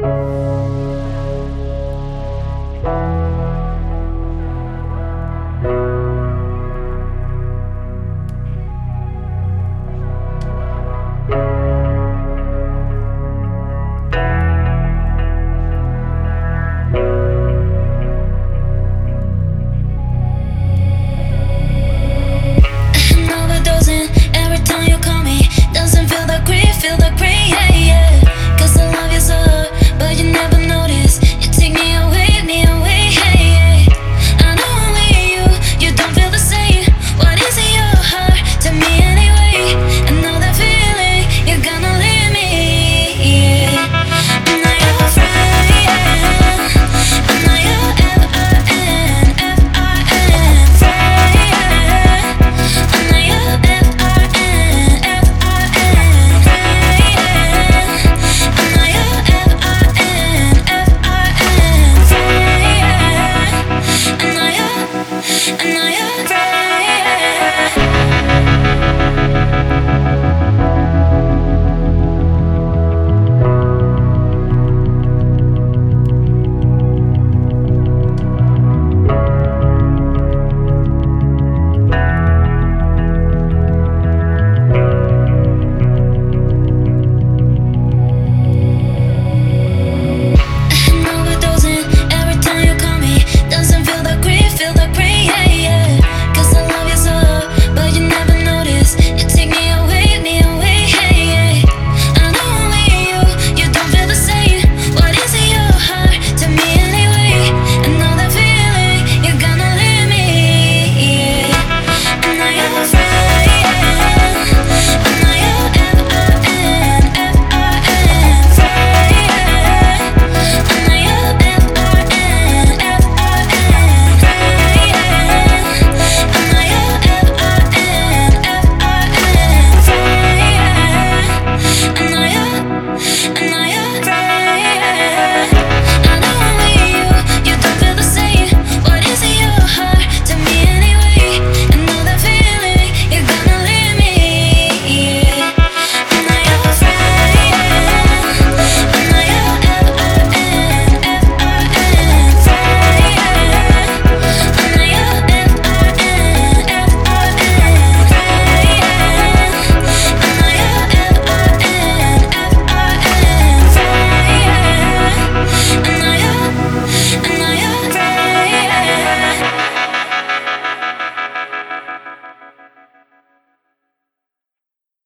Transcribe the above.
Música